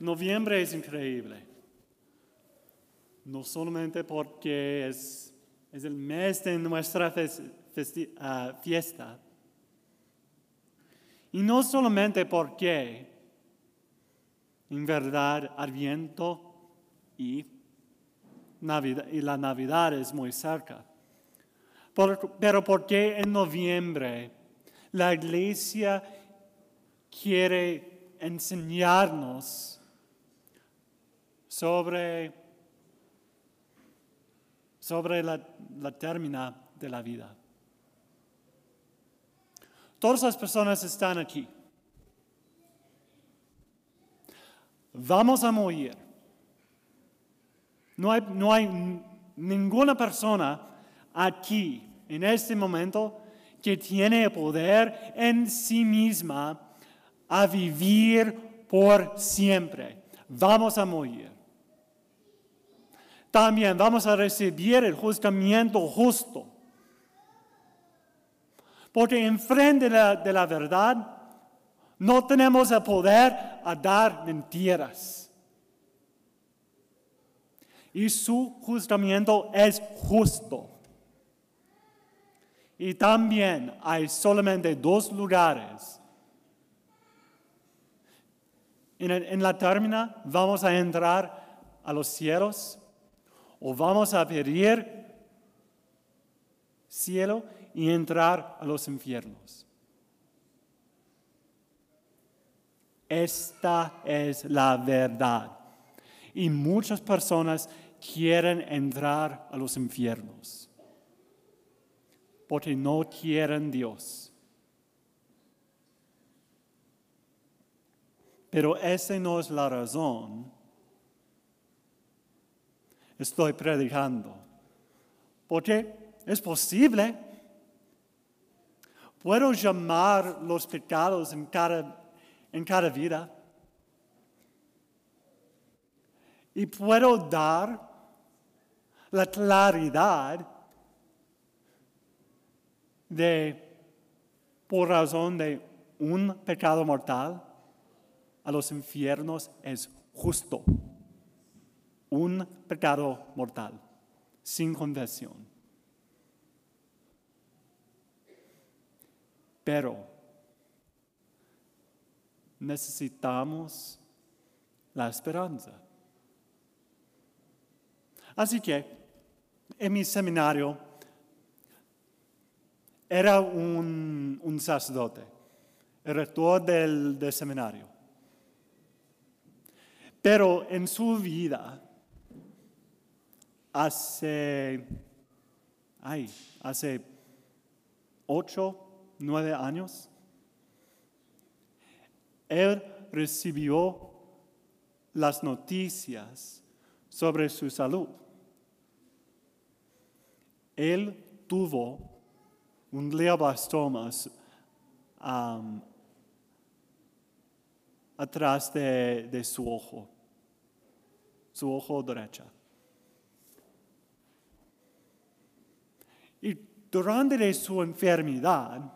Noviembre es increíble. No solamente porque es, es el mes de nuestra ah, fiesta. Y no solamente porque en verdad Adviento y, Navidad, y la Navidad es muy cerca. pero porque en noviembre la iglesia quiere enseñarnos sobre, sobre la, la términa de la vida. Todas las personas están aquí. Vamos a morir. No hay, no hay ninguna persona aquí, en este momento, que tiene poder en sí misma a vivir por siempre. Vamos a morir. También vamos a recibir el juzgamiento justo. Porque enfrente de la, verdad no tenemos el poder a dar mentiras y su juzgamiento es justo. Y también hay solamente dos lugares. En, la términa vamos a entrar a los cielos o vamos a pedir cielo y entrar a los infiernos. Esta es la verdad. Y muchas personas quieren entrar a los infiernos, porque no quieren Dios. Pero esa no es la razón. Estoy predicando. Porque es posible. Puedo llamar los pecados en cada, en cada vida. Y puedo dar la claridad de, por razón de un pecado mortal, a los infiernos es justo. Un pecado mortal, sin confesión. Pero necesitamos la esperanza. Así que en mi seminario era un, sacerdote, el rector del, seminario. Pero en su vida, hace, ay, hace ocho, nueve años, él recibió las noticias sobre su salud él tuvo un glioblastoma atrás de, su ojo, su ojo derecho. Y durante su enfermedad,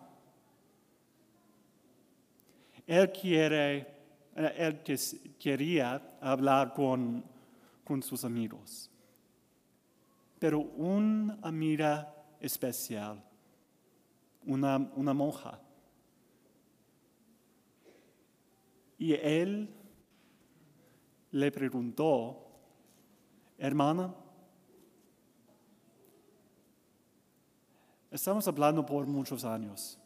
él, quiere, él quería hablar con sus amigos pero una amiga especial, una, una monja. Y él le preguntó, hermana, estamos hablando por muchos años.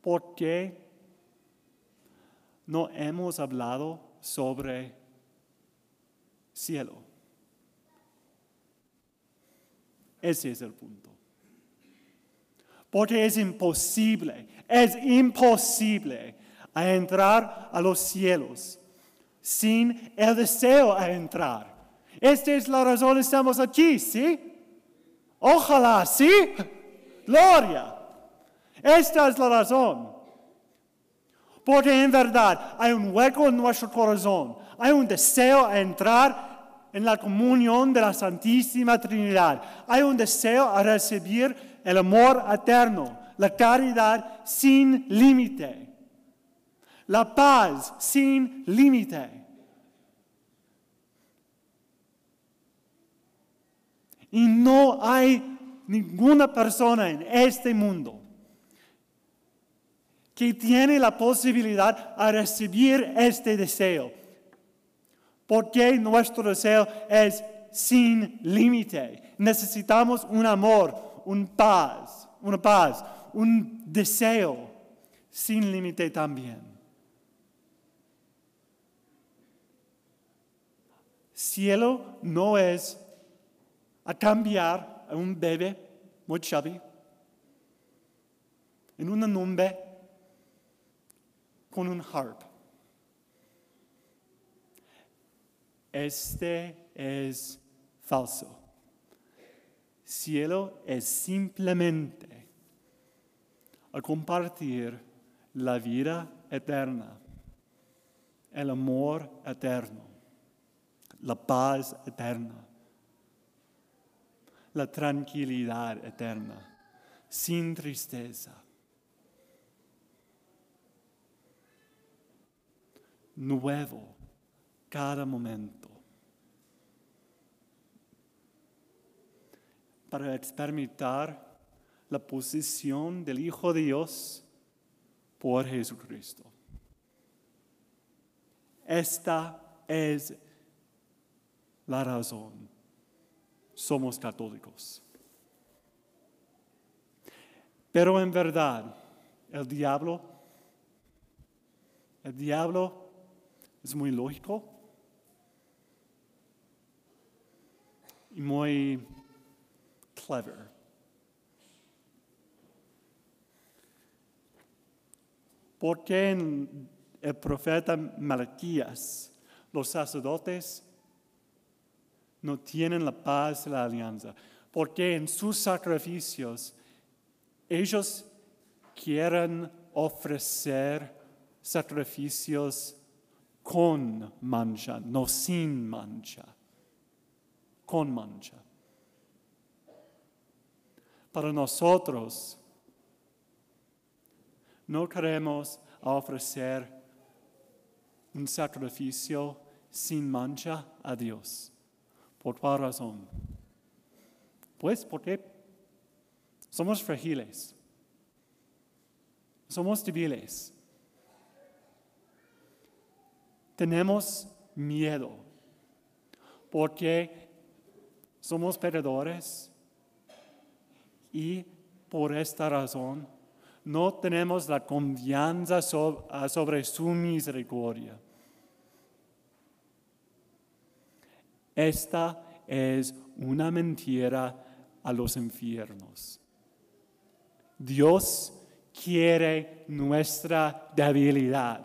¿Por qué no hemos hablado sobre cielo? Ese es el punto. Porque es imposible, es imposible entrar a los cielos sin el deseo a entrar. Esta es la razón estamos aquí, ¿sí? Ojalá, ¿sí? Gloria. Esta es la razón. Porque en verdad hay un hueco en nuestro corazón, hay un deseo a entrar en la comunión de la Santísima Trinidad. Hay un deseo a recibir el amor eterno, la caridad sin límite. la paz sin límite. Y no hay ninguna persona en este mundo que tiene la posibilidad de recibir este deseo. Porque nuestro deseo es sin límite. Necesitamos un amor, un paz, una paz, un deseo sin límite también. Cielo no es a cambiar a un bebé muy chubby en una nube con un harp. Este es falso. Cielo es simplemente a compartir la vida eterna, el amor eterno, la paz eterna la tranquilidad eterna, sin tristeza. Nuevo cada momento. Para experimentar la posición del Hijo de Dios por Jesucristo. Esta es la razón somos católicos. Pero en verdad, el diablo, el diablo es muy lógico y muy clever. Porque en el profeta Malaquías, los sacerdotes no tienen la paz de la alianza, porque en sus sacrificios ellos quieren ofrecer sacrificios con mancha, no sin mancha, con mancha. Para nosotros, no queremos ofrecer un sacrificio sin mancha a Dios. ¿Por cuál razón? Pues porque somos frágiles, somos débiles, tenemos miedo, porque somos perdedores y por esta razón no tenemos la confianza sobre su misericordia. Esta es una mentira a los infiernos. Dios quiere nuestra debilidad,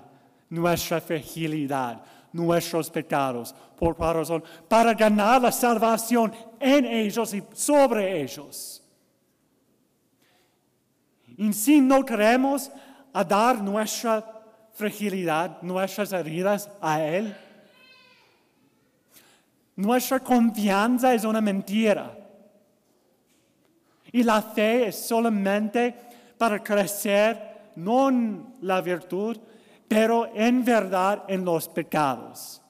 nuestra fragilidad, nuestros pecados. ¿Por razón? Para ganar la salvación en ellos y sobre ellos. Y si no queremos a dar nuestra fragilidad, nuestras heridas a Él, nuestra confianza es una mentira. Y la fe es solamente para crecer, no en la virtud, pero en verdad en los pecados.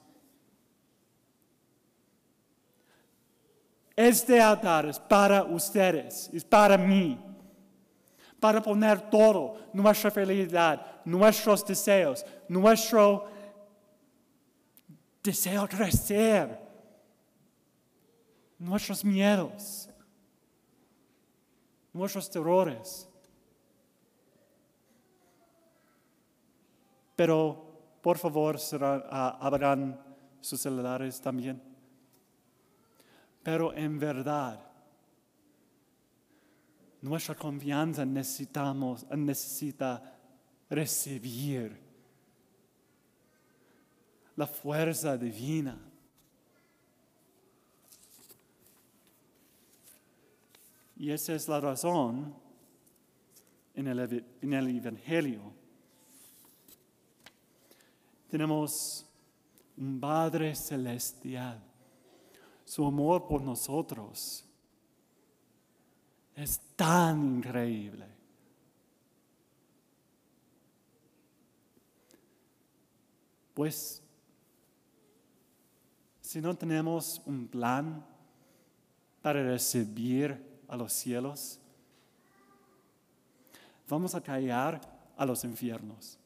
Este altar es para ustedes, es para mí, para poner todo, nuestra felicidad, nuestros deseos, nuestro deseo crecer nuestros miedos, nuestros terrores. Pero por favor ah, abran sus celulares también. Pero en verdad, nuestra confianza necesitamos, necesita recibir la fuerza divina Y esa es la razón en el, en el Evangelio. Tenemos un Padre celestial. Su amor por nosotros es tan increíble. Pues, si no tenemos un plan para recibir a los cielos, vamos a callar a los infiernos.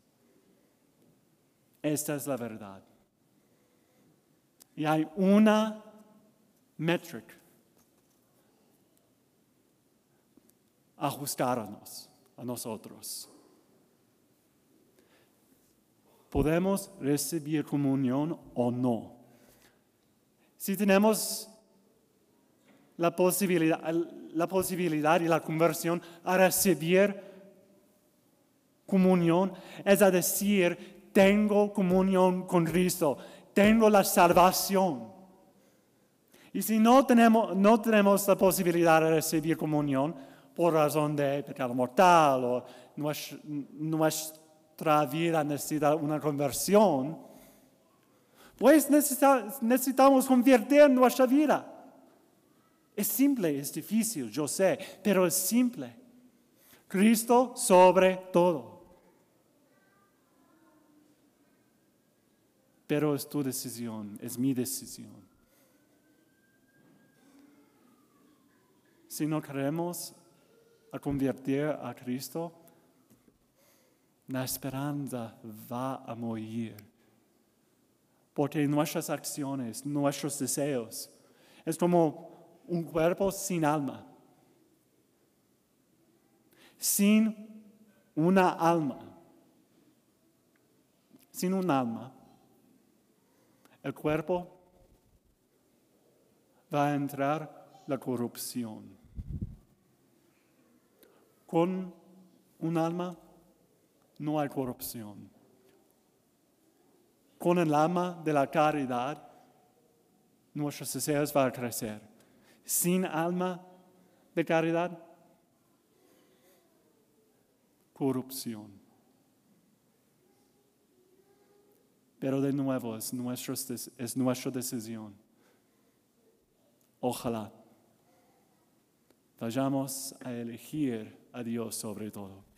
Esta es la verdad. Y hay una métrica ajustarnos a nosotros. ¿Podemos recibir comunión o no? Si tenemos la posibilidad, la posibilidad y la conversión a recibir comunión, es decir, tengo comunión con Cristo, tengo la salvación. Y si no tenemos, no tenemos la posibilidad de recibir comunión por razón de pecado mortal o nuestra vida necesita una conversión, pues necesitamos convertir nuestra vida. Es simple, es difícil, yo sé, pero es simple. Cristo sobre todo. Pero es tu decisión, es mi decisión. Si no queremos a convertir a Cristo, la esperanza va a morir. Porque nuestras acciones, nuestros deseos, es como un cuerpo sin alma. Sin una alma. Sin un alma. El cuerpo va a entrar la corrupción. Con un alma no hay corrupción. Con el alma de la caridad, nuestros deseos van a crecer. Sin alma de caridad, corrupción. Pero de nuevo es, es nuestra decisión. Ojalá vayamos a elegir a Dios sobre todo.